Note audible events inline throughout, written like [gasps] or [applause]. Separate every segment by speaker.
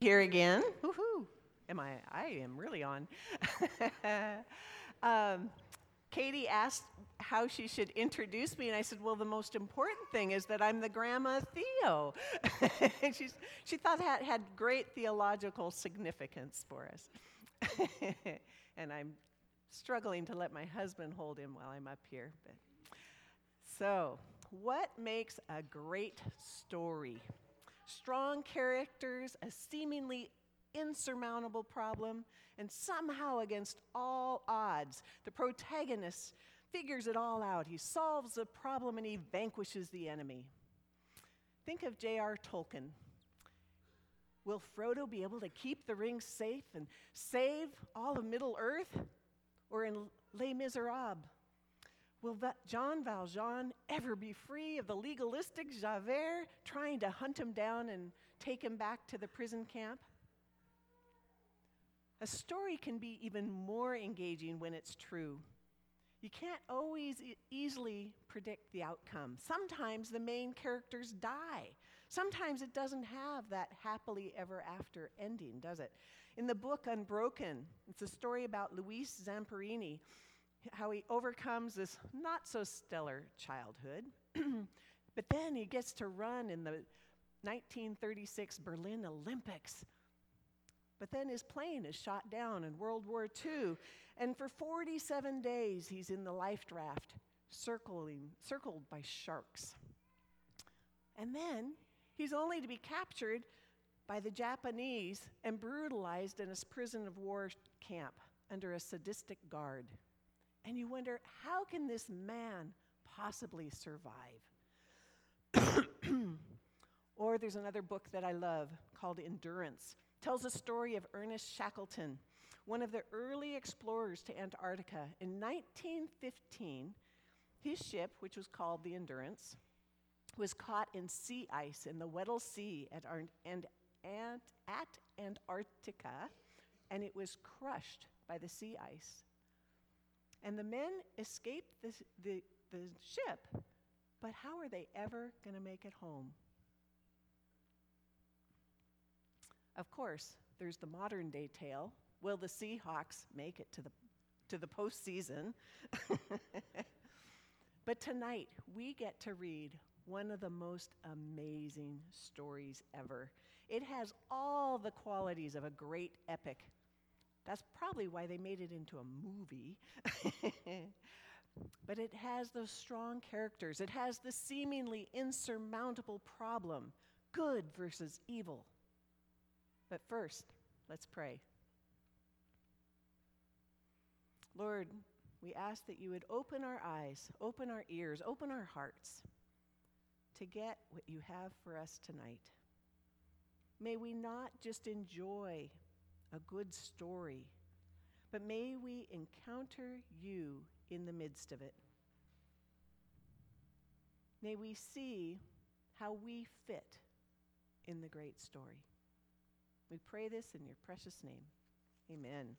Speaker 1: here again. Woohoo! Am I? I am really on. [laughs] um, Katie asked how she should introduce me, and I said, "Well, the most important thing is that I'm the grandma Theo." and [laughs] she's, she thought that had great theological significance for us. [laughs] and I'm struggling to let my husband hold him while I'm up here. But. So, what makes a great story? Strong characters, a seemingly insurmountable problem, and somehow against all odds, the protagonist figures it all out. He solves the problem and he vanquishes the enemy. Think of J.R. Tolkien. Will Frodo be able to keep the ring safe and save all of Middle Earth? Or in Les Miserables, Will Jean Valjean ever be free of the legalistic Javert trying to hunt him down and take him back to the prison camp? A story can be even more engaging when it's true. You can't always e- easily predict the outcome. Sometimes the main characters die. Sometimes it doesn't have that happily ever after ending, does it? In the book Unbroken, it's a story about Louis Zamperini how he overcomes this not so stellar childhood, [clears throat] but then he gets to run in the 1936 Berlin Olympics. But then his plane is shot down in World War II, and for 47 days he's in the life raft, circling, circled by sharks. And then he's only to be captured by the Japanese and brutalized in a prison of war camp under a sadistic guard. And you wonder, how can this man possibly survive? [coughs] or there's another book that I love called Endurance. Tells a story of Ernest Shackleton, one of the early explorers to Antarctica. In 1915, his ship, which was called the Endurance, was caught in sea ice in the Weddell Sea at, Ar- and, and, at Antarctica, and it was crushed by the sea ice. And the men escape the, the, the ship, but how are they ever going to make it home? Of course, there's the modern day tale. Will the Seahawks make it to the, to the postseason? [laughs] but tonight, we get to read one of the most amazing stories ever. It has all the qualities of a great epic that's probably why they made it into a movie. [laughs] but it has those strong characters, it has the seemingly insurmountable problem good versus evil. But first, let's pray. Lord, we ask that you would open our eyes, open our ears, open our hearts to get what you have for us tonight. May we not just enjoy a good story, but may we encounter you in the midst of it. May we see how we fit in the great story. We pray this in your precious name. Amen.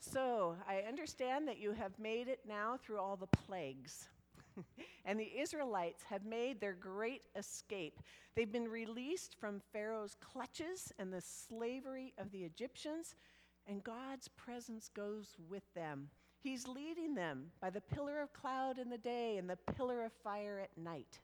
Speaker 1: So, I understand that you have made it now through all the plagues. [laughs] and the Israelites have made their great escape. They've been released from Pharaoh's clutches and the slavery of the Egyptians, and God's presence goes with them. He's leading them by the pillar of cloud in the day and the pillar of fire at night.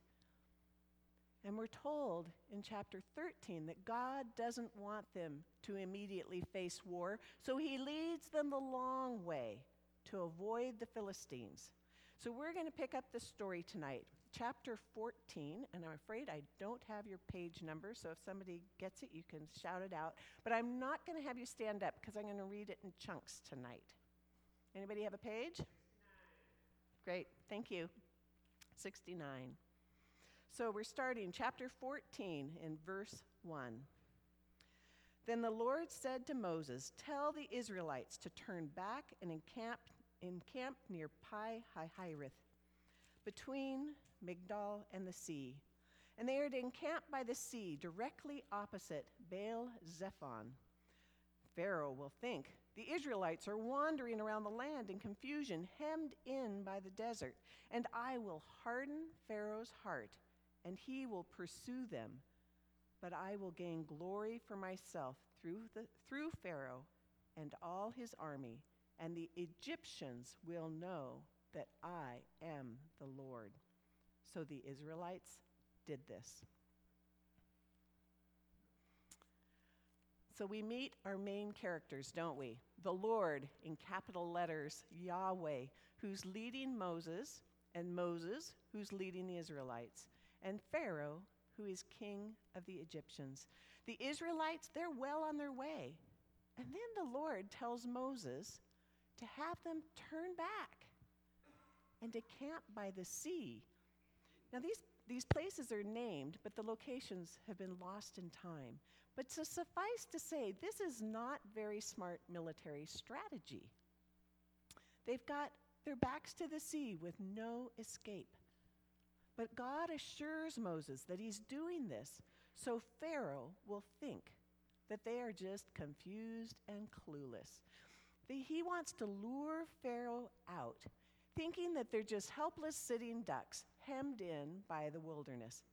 Speaker 1: And we're told in chapter 13 that God doesn't want them to immediately face war, so he leads them the long way to avoid the Philistines. So we're going to pick up the story tonight, chapter 14, and I'm afraid I don't have your page number, so if somebody gets it, you can shout it out. But I'm not going to have you stand up because I'm going to read it in chunks tonight. Anybody have a page? Great, thank you. 69. So we're starting chapter 14 in verse 1. Then the Lord said to Moses, Tell the Israelites to turn back and encamp encamped near Pi Hahiroth, between Migdol and the sea. And they are to encamp by the sea, directly opposite Baal Zephon. Pharaoh will think the Israelites are wandering around the land in confusion, hemmed in by the desert, and I will harden Pharaoh's heart, and he will pursue them. but I will gain glory for myself through, the, through Pharaoh and all his army, and the Egyptians will know that I am the Lord. So the Israelites did this. So we meet our main characters, don't we? The Lord in capital letters, Yahweh, who's leading Moses, and Moses, who's leading the Israelites, and Pharaoh, who is king of the Egyptians. The Israelites, they're well on their way. And then the Lord tells Moses to have them turn back and to camp by the sea. Now, these, these places are named, but the locations have been lost in time. But to suffice to say, this is not very smart military strategy. They've got their backs to the sea with no escape. But God assures Moses that he's doing this so Pharaoh will think that they are just confused and clueless. He wants to lure Pharaoh out, thinking that they're just helpless sitting ducks hemmed in by the wilderness.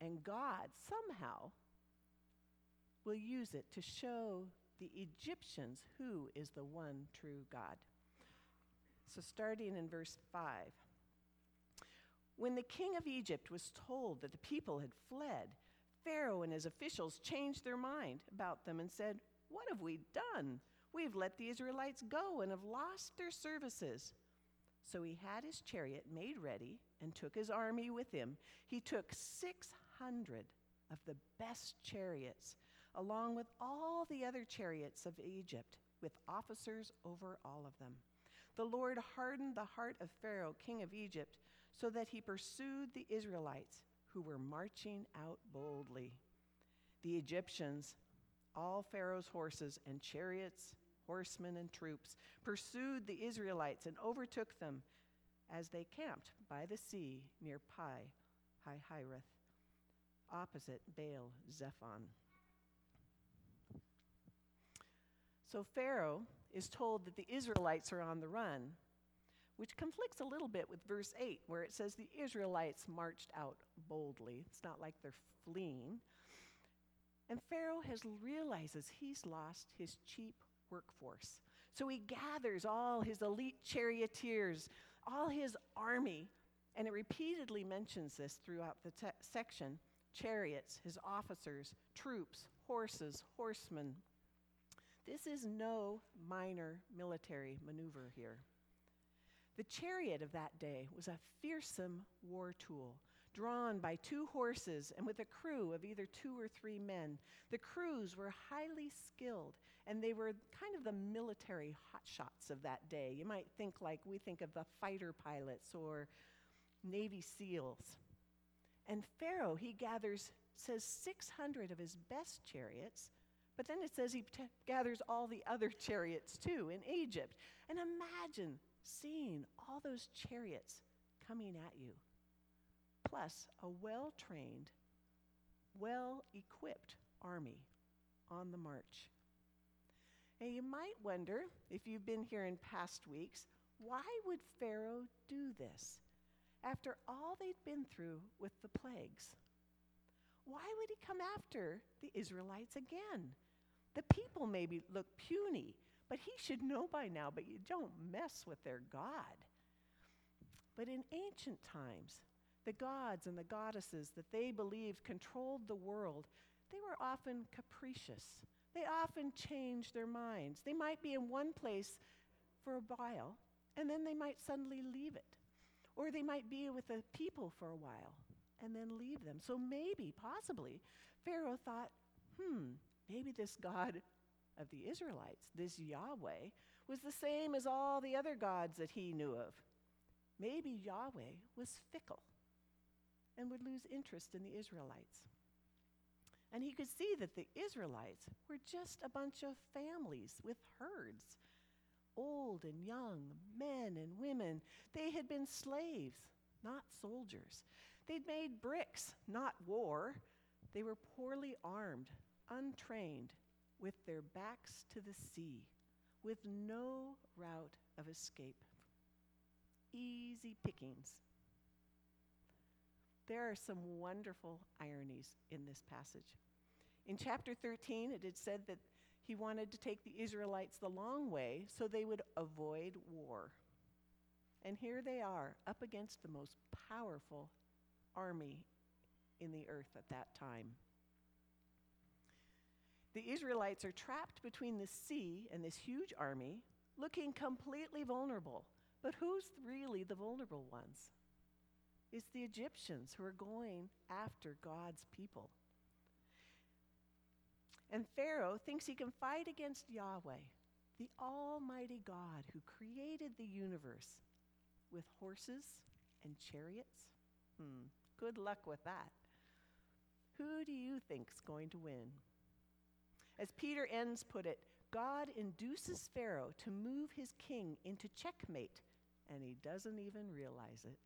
Speaker 1: And God somehow will use it to show the Egyptians who is the one true God. So, starting in verse 5. When the king of Egypt was told that the people had fled, Pharaoh and his officials changed their mind about them and said, What have we done? We've let the Israelites go and have lost their services. So he had his chariot made ready and took his army with him. He took 600 of the best chariots along with all the other chariots of Egypt, with officers over all of them. The Lord hardened the heart of Pharaoh, king of Egypt, so that he pursued the Israelites who were marching out boldly. The Egyptians, all Pharaoh's horses and chariots, horsemen and troops, pursued the Israelites and overtook them as they camped by the sea near Pi Hahiroth, opposite Baal Zephon. So Pharaoh is told that the Israelites are on the run, which conflicts a little bit with verse 8, where it says the Israelites marched out boldly. It's not like they're fleeing. And Pharaoh has realizes he's lost his cheap workforce. So he gathers all his elite charioteers, all his army, and it repeatedly mentions this throughout the te- section chariots, his officers, troops, horses, horsemen, this is no minor military maneuver here. The chariot of that day was a fearsome war tool, drawn by two horses and with a crew of either two or three men. The crews were highly skilled, and they were kind of the military hotshots of that day. You might think like we think of the fighter pilots or Navy SEALs. And Pharaoh, he gathers, says 600 of his best chariots but then it says he t- gathers all the other [laughs] chariots too in Egypt. And imagine seeing all those chariots coming at you, plus a well trained, well equipped army on the march. And you might wonder, if you've been here in past weeks, why would Pharaoh do this after all they'd been through with the plagues? Why would he come after the Israelites again? The people maybe look puny, but he should know by now, but you don't mess with their God. But in ancient times, the gods and the goddesses that they believed controlled the world, they were often capricious. They often changed their minds. They might be in one place for a while, and then they might suddenly leave it. Or they might be with the people for a while and then leave them. So maybe, possibly, Pharaoh thought, hmm, Maybe this God of the Israelites, this Yahweh, was the same as all the other gods that he knew of. Maybe Yahweh was fickle and would lose interest in the Israelites. And he could see that the Israelites were just a bunch of families with herds, old and young, men and women. They had been slaves, not soldiers. They'd made bricks, not war. They were poorly armed, untrained, with their backs to the sea, with no route of escape. Easy pickings. There are some wonderful ironies in this passage. In chapter 13, it had said that he wanted to take the Israelites the long way so they would avoid war. And here they are, up against the most powerful army in the earth at that time. The Israelites are trapped between the sea and this huge army, looking completely vulnerable. But who's really the vulnerable ones? It's the Egyptians who are going after God's people. And Pharaoh thinks he can fight against Yahweh, the Almighty God who created the universe with horses and chariots. Hmm, good luck with that. Who do you think's going to win? As Peter Enns put it, God induces Pharaoh to move his king into checkmate, and he doesn't even realize it.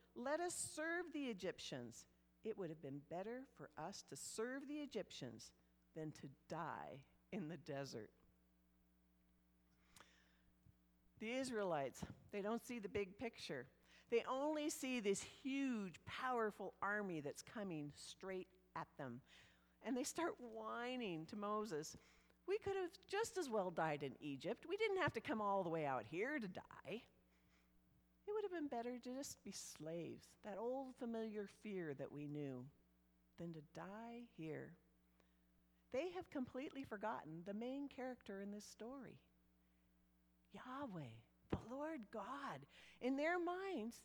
Speaker 1: Let us serve the Egyptians it would have been better for us to serve the Egyptians than to die in the desert. The Israelites, they don't see the big picture. They only see this huge, powerful army that's coming straight at them. And they start whining to Moses. We could have just as well died in Egypt. We didn't have to come all the way out here to die. Would have been better to just be slaves, that old familiar fear that we knew, than to die here. They have completely forgotten the main character in this story Yahweh, the Lord God. In their minds,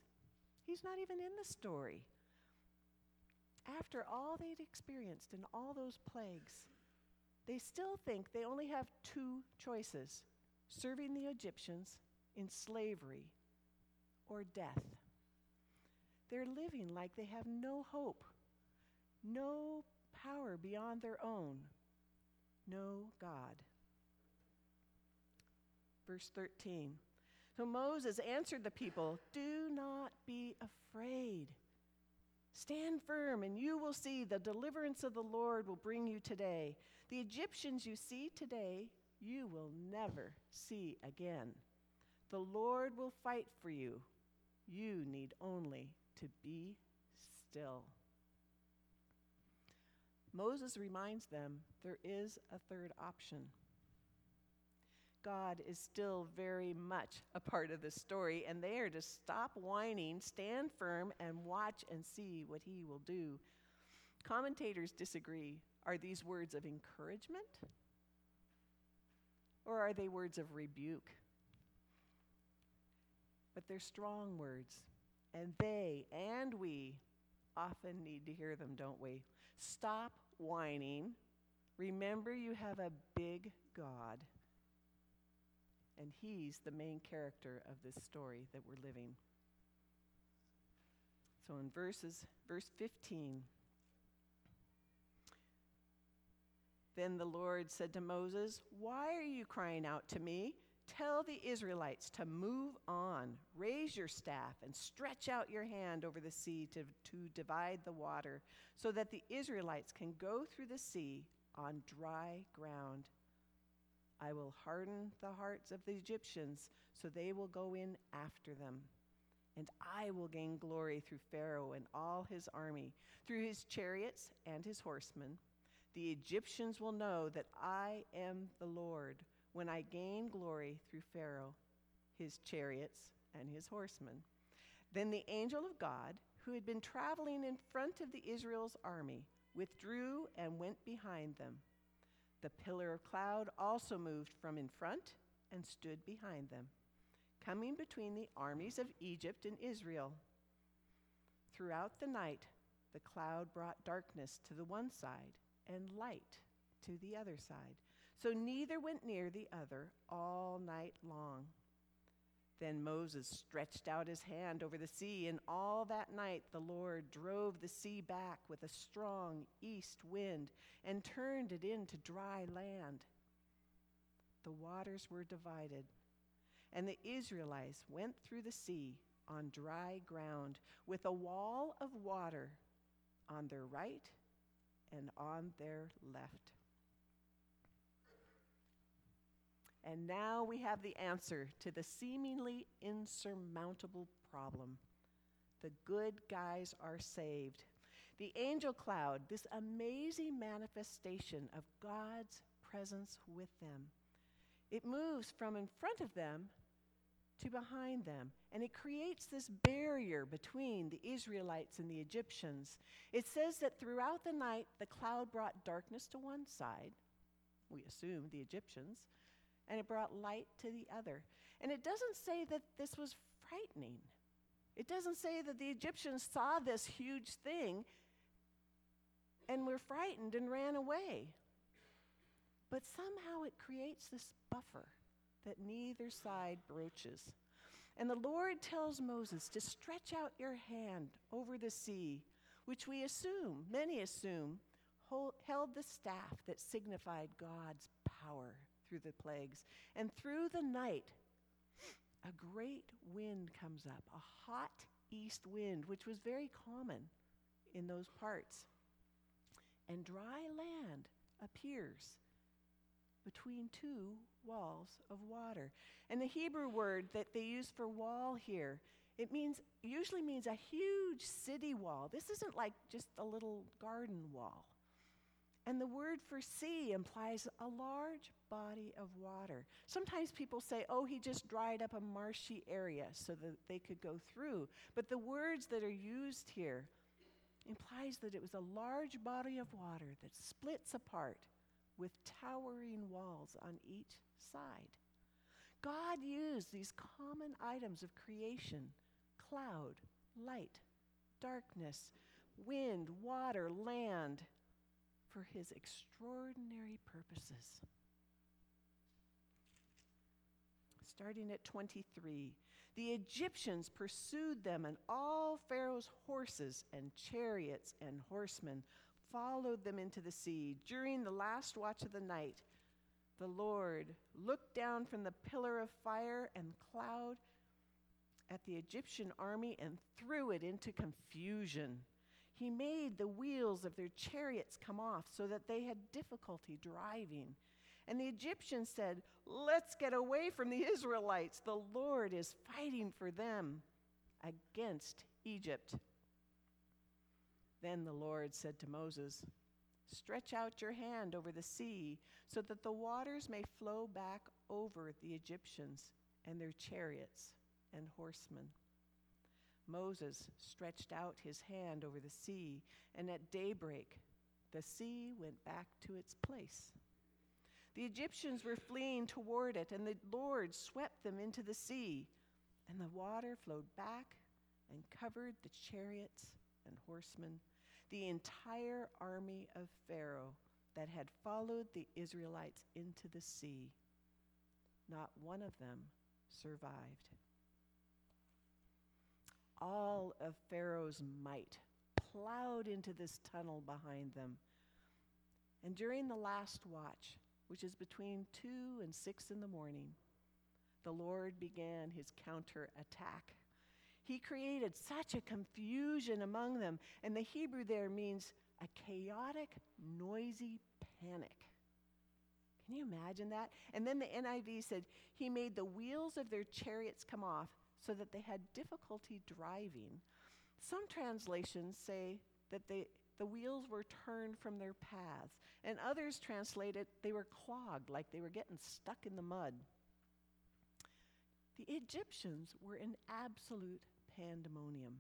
Speaker 1: He's not even in the story. After all they'd experienced in all those plagues, they still think they only have two choices serving the Egyptians in slavery or death. They're living like they have no hope, no power beyond their own, no God. Verse 13. So Moses answered the people Do not be afraid. Stand firm, and you will see the deliverance of the Lord will bring you today. The Egyptians you see today, you will never see again. The Lord will fight for you you need only to be still. Moses reminds them there is a third option. God is still very much a part of the story, and they are to stop whining, stand firm, and watch and see what he will do. Commentators disagree. Are these words of encouragement? Or are they words of rebuke? But they're strong words. And they and we often need to hear them, don't we? Stop whining. Remember, you have a big God. And He's the main character of this story that we're living. So in verses, verse 15, then the Lord said to Moses, Why are you crying out to me? Tell the Israelites to move on. Raise your staff and stretch out your hand over the sea to, to divide the water, so that the Israelites can go through the sea on dry ground. I will harden the hearts of the Egyptians, so they will go in after them. And I will gain glory through Pharaoh and all his army, through his chariots and his horsemen. The Egyptians will know that I am the Lord when I gain glory through Pharaoh, his chariots, and his horsemen. Then the angel of God, who had been traveling in front of the Israel's army, withdrew and went behind them. The pillar of cloud also moved from in front and stood behind them, coming between the armies of Egypt and Israel. Throughout the night, the cloud brought darkness to the one side and light to the other side so neither went near the other all night long. Then Moses stretched out his hand over the sea, and all that night the Lord drove the sea back with a strong east wind and turned it into dry land. The waters were divided, and the Israelites went through the sea on dry ground with a wall of water on their right and on their left. And now we have the answer to the seemingly insurmountable problem. The good guys are saved. The angel cloud, this amazing manifestation of God's presence with them, it moves from in front of them to behind them, and it creates this barrier between the Israelites and the Egyptians. It says that throughout the night, the cloud brought darkness to one side, we assume the Egyptians, and it brought light to the other. And it doesn't say that this was frightening. It doesn't say that the Egyptians saw this huge thing and were frightened and ran away. But somehow it creates this buffer that neither side broaches. And the Lord tells Moses to stretch out your hand over the sea, which we assume, many assume, hold, held the staff that signified God's power through the plagues. And through the night, a great wind comes up, a hot east wind, which was very common in those parts. And dry land appears between two walls of water. And the Hebrew word that they use for wall here, it means usually means a huge city wall. This isn't like just a little garden wall. And the word for sea implies a large body of water. Sometimes people say, oh, he just dried up a marshy area so that they could go through. But the words that are used here implies that it was a large body of water that splits apart with towering walls on each side. God used these common items of creation cloud, light, darkness, wind, water, land for his extraordinary purposes. Starting at 23, the Egyptians pursued them, and all Pharaoh's horses and chariots and horsemen followed them into the sea. During the last watch of the night, the Lord looked down from the pillar of fire and cloud at the Egyptian army and threw it into confusion. He made the wheels of their chariots come off so that they had difficulty driving. And the Egyptians said, Let's get away from the Israelites. The Lord is fighting for them against Egypt. Then the Lord said to Moses, Stretch out your hand over the sea so that the waters may flow back over the Egyptians and their chariots and horsemen. Moses stretched out his hand over the sea, and at daybreak the sea went back to its place. The Egyptians were fleeing toward it, and the Lord swept them into the sea, and the water flowed back and covered the chariots and horsemen, the entire army of Pharaoh that had followed the Israelites into the sea. Not one of them survived all of Pharaoh's might plowed into this tunnel behind them. And during the last watch, which is between 2 and 6 in the morning, the Lord began his counterattack. He created such a confusion among them, and the Hebrew there means a chaotic, noisy panic. Can you imagine that? And then the NIV said, He made the wheels of their chariots come off so that they had difficulty driving. Some translations say that they, the wheels were turned from their paths, and others translate it they were clogged, like they were getting stuck in the mud. The Egyptians were in absolute pandemonium,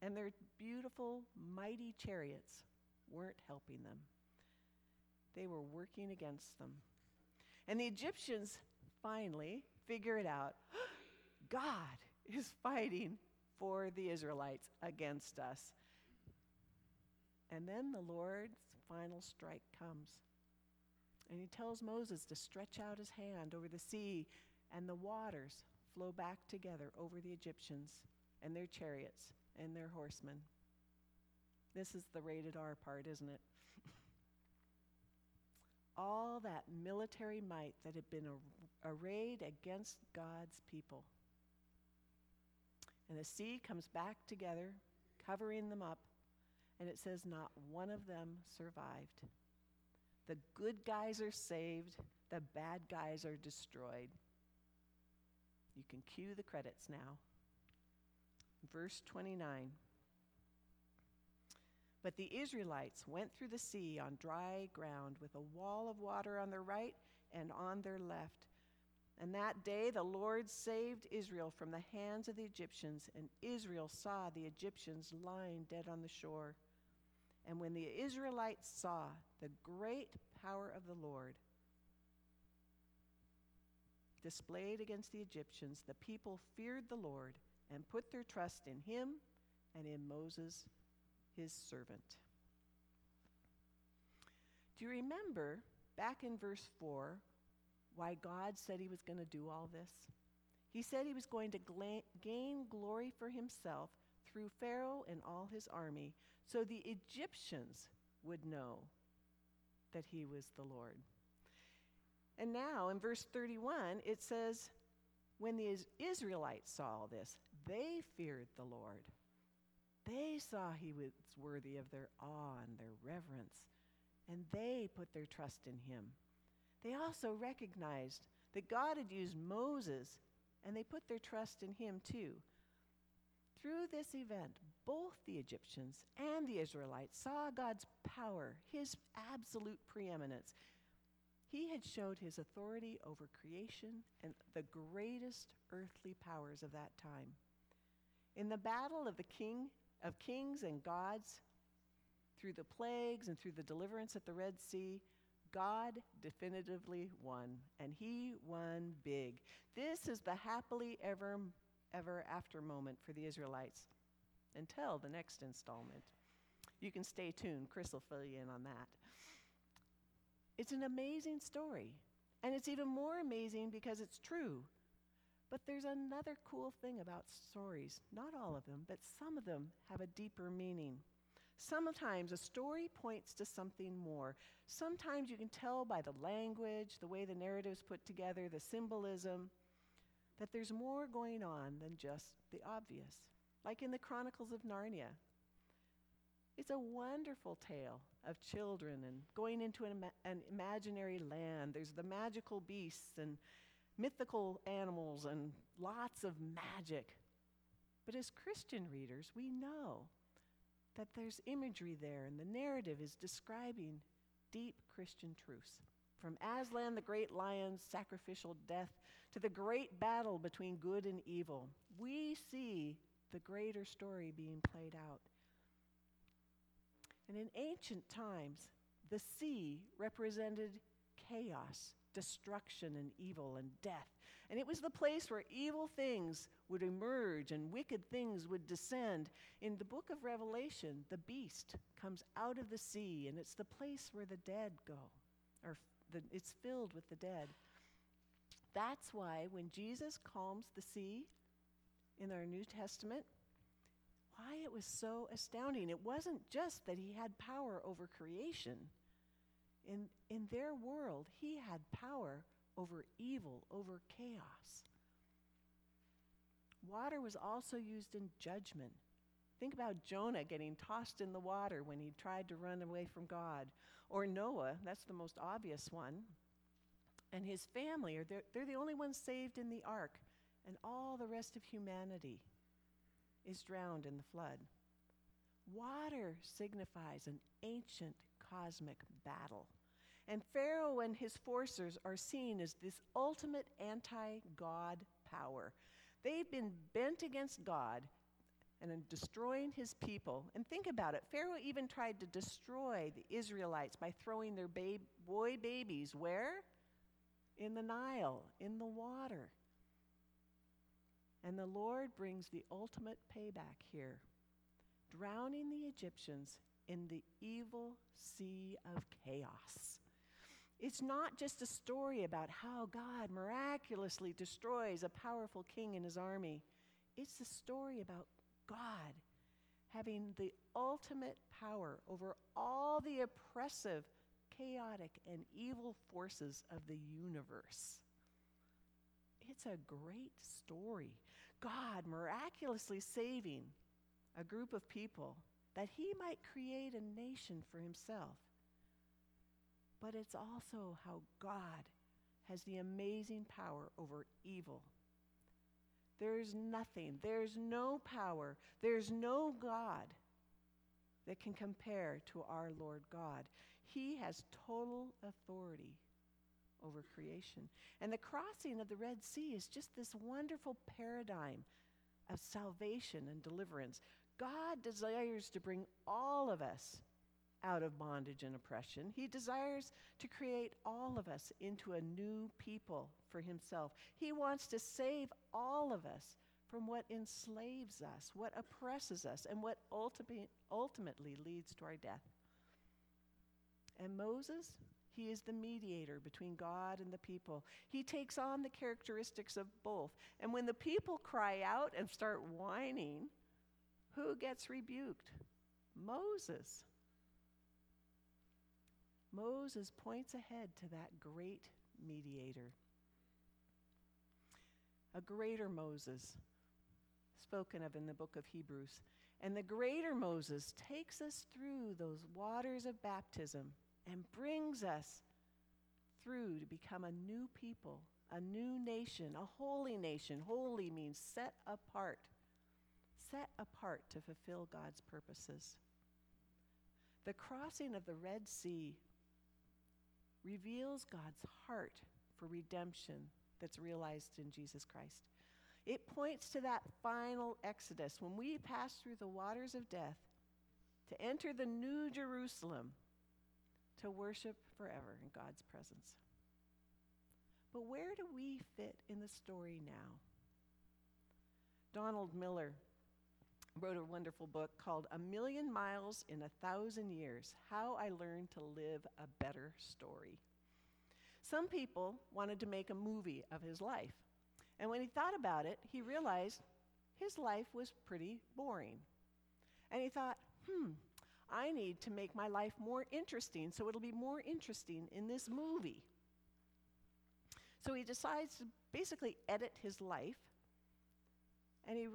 Speaker 1: and their beautiful, mighty chariots weren't helping them. They were working against them. And the Egyptians finally figure it out. [gasps] God is fighting for the Israelites against us. And then the Lord's final strike comes. And he tells Moses to stretch out his hand over the sea, and the waters flow back together over the Egyptians and their chariots and their horsemen. This is the rated R part, isn't it? [laughs] All that military might that had been ar- arrayed against God's people. And the sea comes back together, covering them up, and it says, Not one of them survived. The good guys are saved, the bad guys are destroyed. You can cue the credits now. Verse 29. But the Israelites went through the sea on dry ground with a wall of water on their right and on their left. And that day the Lord saved Israel from the hands of the Egyptians, and Israel saw the Egyptians lying dead on the shore. And when the Israelites saw the great power of the Lord displayed against the Egyptians, the people feared the Lord and put their trust in him and in Moses his servant. Do you remember back in verse 4 why God said he was going to do all this? He said he was going to gla- gain glory for himself through Pharaoh and all his army, so the Egyptians would know that he was the Lord. And now in verse 31, it says, When the Israelites saw all this, they feared the Lord they saw he was worthy of their awe and their reverence, and they put their trust in him. They also recognized that God had used Moses, and they put their trust in him too. Through this event, both the Egyptians and the Israelites saw God's power, his absolute preeminence. He had showed his authority over creation and the greatest earthly powers of that time. In the battle of the king of kings and gods, through the plagues and through the deliverance at the Red Sea, God definitively won, and He won big. This is the happily ever, ever after moment for the Israelites until the next installment. You can stay tuned, Chris will fill you in on that. It's an amazing story, and it's even more amazing because it's true. But there's another cool thing about stories. Not all of them, but some of them have a deeper meaning. Sometimes a story points to something more. Sometimes you can tell by the language, the way the narrative's put together, the symbolism, that there's more going on than just the obvious. Like in the Chronicles of Narnia. It's a wonderful tale of children and going into an, an imaginary land. There's the magical beasts and mythical animals and lots of magic. But as Christian readers, we know that there's imagery there, and the narrative is describing deep Christian truths. From Aslan, the great lion's sacrificial death, to the great battle between good and evil, we see the greater story being played out. And in ancient times, the sea represented chaos destruction and evil and death. And it was the place where evil things would emerge and wicked things would descend. In the book of Revelation, the beast comes out of the sea, and it's the place where the dead go, or the, it's filled with the dead. That's why when Jesus calms the sea in our New Testament, why it was so astounding. It wasn't just that he had power over creation in, in their world, he had power over evil, over chaos. Water was also used in judgment. Think about Jonah getting tossed in the water when he tried to run away from God. Or Noah, that's the most obvious one. And his family, are they're, they're the only ones saved in the ark. And all the rest of humanity is drowned in the flood. Water signifies an ancient cosmic battle. And Pharaoh and his forces are seen as this ultimate anti God power. They've been bent against God and in destroying his people. And think about it Pharaoh even tried to destroy the Israelites by throwing their babe, boy babies where? In the Nile, in the water. And the Lord brings the ultimate payback here, drowning the Egyptians in the evil sea of chaos. It's not just a story about how God miraculously destroys a powerful king and his army. It's a story about God having the ultimate power over all the oppressive, chaotic, and evil forces of the universe. It's a great story. God miraculously saving a group of people that he might create a nation for himself. But it's also how God has the amazing power over evil. There's nothing, there's no power, there's no God that can compare to our Lord God. He has total authority over creation. And the crossing of the Red Sea is just this wonderful paradigm of salvation and deliverance. God desires to bring all of us out of bondage and oppression. He desires to create all of us into a new people for Himself. He wants to save all of us from what enslaves us, what oppresses us, and what ulti- ultimately leads to our death. And Moses, he is the mediator between God and the people. He takes on the characteristics of both. And when the people cry out and start whining, who gets rebuked? Moses. Moses points ahead to that great mediator. A greater Moses, spoken of in the book of Hebrews. And the greater Moses takes us through those waters of baptism and brings us through to become a new people, a new nation, a holy nation. Holy means set apart, set apart to fulfill God's purposes. The crossing of the Red Sea reveals God's heart for redemption that's realized in Jesus Christ. It points to that final exodus when we pass through the waters of death to enter the new Jerusalem to worship forever in God's presence. But where do we fit in the story now? Donald Miller wrote a wonderful book called A Million Miles in a Thousand Years How I Learned to Live a Better Story. Some people wanted to make a movie of his life. And when he thought about it, he realized his life was pretty boring. And he thought, hmm, I need to make my life more interesting so it'll be more interesting in this movie. So he decides to basically edit his life and he,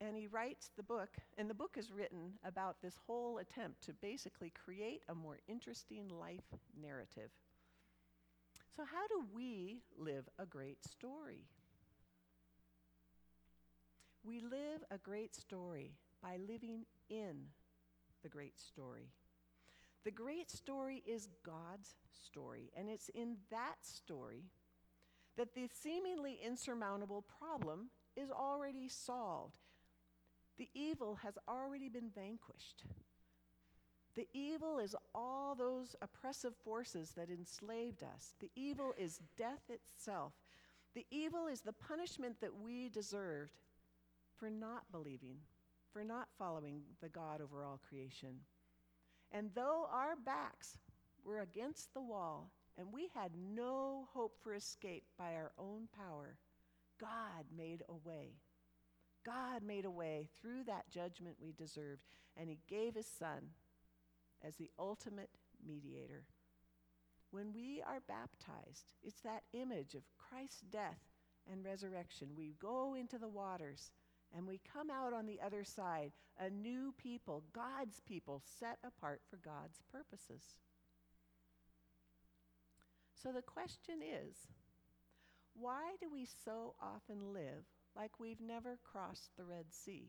Speaker 1: and he writes the book, and the book is written about this whole attempt to basically create a more interesting life narrative. So, how do we live a great story? We live a great story by living in the great story. The great story is God's story, and it's in that story that the seemingly insurmountable problem is already solved. The evil has already been vanquished. The evil is all those oppressive forces that enslaved us. The evil is death itself. The evil is the punishment that we deserved for not believing, for not following the God over all creation. And though our backs were against the wall and we had no hope for escape by our own power, God made a way. God made a way through that judgment we deserved, and He gave His Son as the ultimate mediator. When we are baptized, it's that image of Christ's death and resurrection. We go into the waters and we come out on the other side, a new people, God's people, set apart for God's purposes. So the question is why do we so often live like we've never crossed the Red Sea?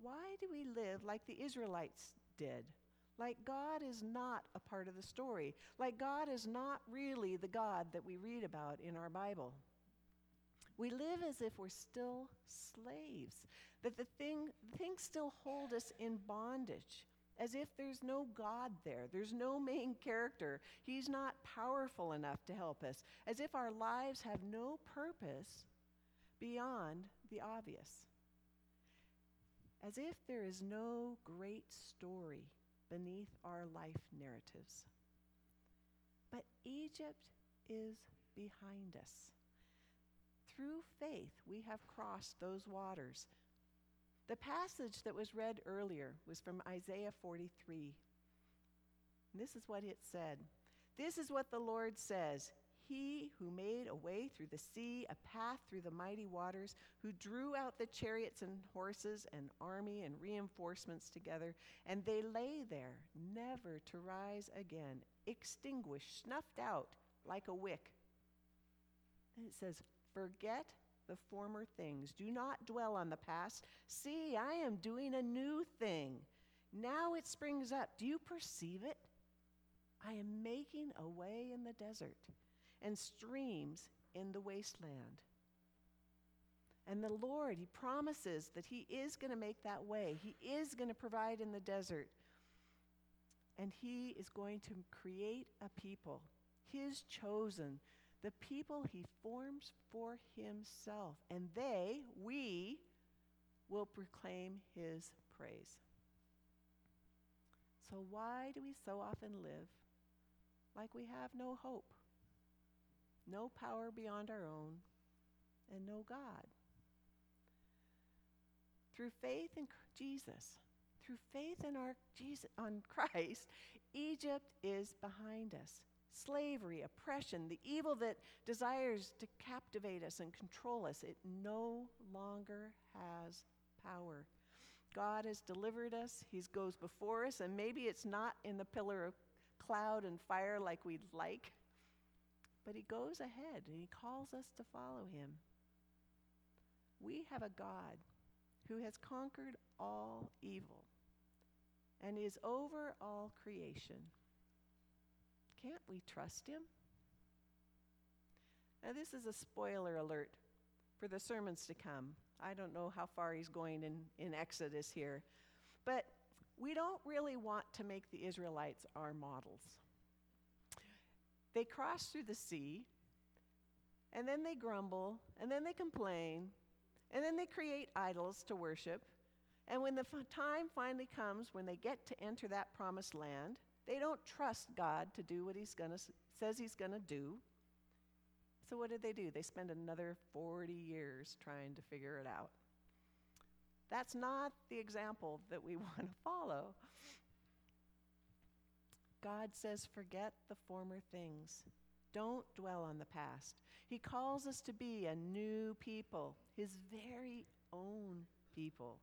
Speaker 1: Why do we live like the Israelites did? Like God is not a part of the story. Like God is not really the God that we read about in our Bible. We live as if we're still slaves, that the thing, things still hold us in bondage, as if there's no God there, there's no main character, He's not powerful enough to help us, as if our lives have no purpose beyond the obvious as if there is no great story beneath our life narratives. But Egypt is behind us. Through faith, we have crossed those waters. The passage that was read earlier was from Isaiah 43. And this is what it said This is what the Lord says He who made a way through the sea, a path through the mighty waters, who drew out the chariots and horses and army and reinforcements together, and they lay there, never to rise again, extinguished, snuffed out like a wick. And it says, Forget the former things. Do not dwell on the past. See, I am doing a new thing. Now it springs up. Do you perceive it? I am making a way in the desert and streams in the wasteland. And the Lord, He promises that He is going to make that way. He is going to provide in the desert. And He is going to create a people, His chosen, the people He forms for Himself. And they, we, will proclaim His praise. So, why do we so often live like we have no hope, no power beyond our own, and no God? Through faith in Jesus, through faith in our Jesus on [laughs] Christ, Egypt is behind us. Slavery, oppression, the evil that desires to captivate us and control us, it no longer has power. God has delivered us. He goes before us, and maybe it's not in the pillar of cloud and fire like we'd like, but He goes ahead and He calls us to follow Him. We have a God who has conquered all evil and is over all creation. Can't we trust Him? Now, this is a spoiler alert for the sermons to come. I don't know how far he's going in, in Exodus here. But we don't really want to make the Israelites our models. They cross through the sea, and then they grumble, and then they complain, and then they create idols to worship. And when the f- time finally comes, when they get to enter that promised land, they don't trust God to do what He's gonna says He's going to do. So what did they do? They spend another 40 years trying to figure it out. That's not the example that we [laughs] want to follow. God says, forget the former things. Don't dwell on the past. He calls us to be a new people, His very own people.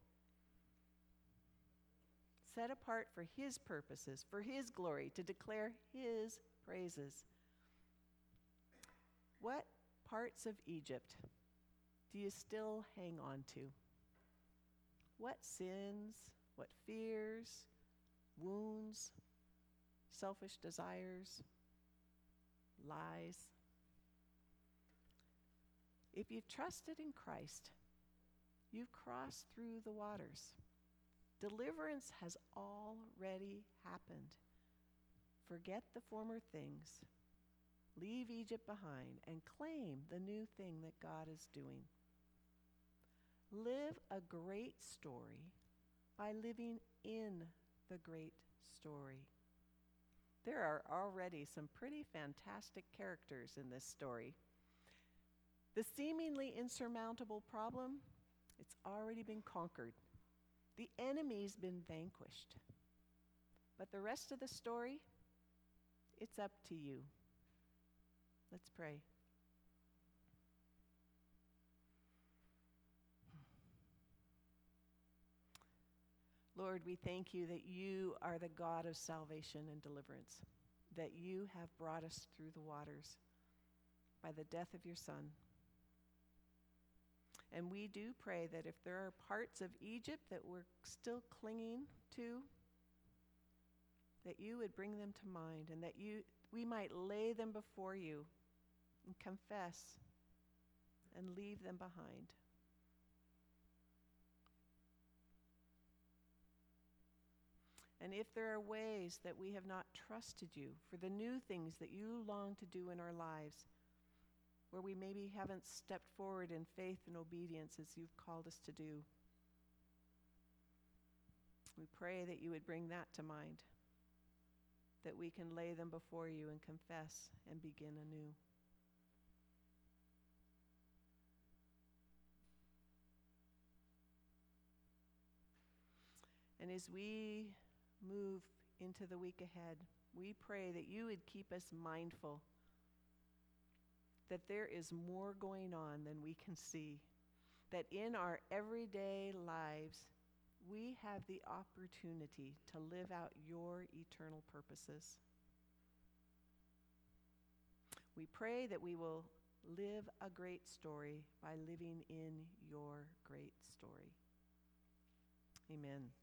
Speaker 1: Set apart for His purposes, for His glory, to declare His praises. What parts of Egypt do you still hang on to? What sins, what fears, wounds, selfish desires, lies? If you've trusted in Christ, you've crossed through the waters. Deliverance has already happened. Forget the former things. Leave Egypt behind and claim the new thing that God is doing. Live a great story by living in the great story. There are already some pretty fantastic characters in this story. The seemingly insurmountable problem, it's already been conquered. The enemy's been vanquished. But the rest of the story, it's up to you. Let's pray. Lord, we thank you that you are the God of salvation and deliverance, that you have brought us through the waters by the death of your Son. And we do pray that if there are parts of Egypt that we're still clinging to, that you would bring them to mind and that you, we might lay them before you and confess and leave them behind. And if there are ways that we have not trusted you for the new things that you long to do in our lives, where we maybe haven't stepped forward in faith and obedience as you've called us to do, we pray that you would bring that to mind. that we can lay them before you and confess and begin anew. And as we move into the week ahead, we pray that you would keep us mindful that there is more going on than we can see, that in our everyday lives, we have the opportunity to live out your eternal purposes. We pray that we will live a great story by living in your great story. Amen.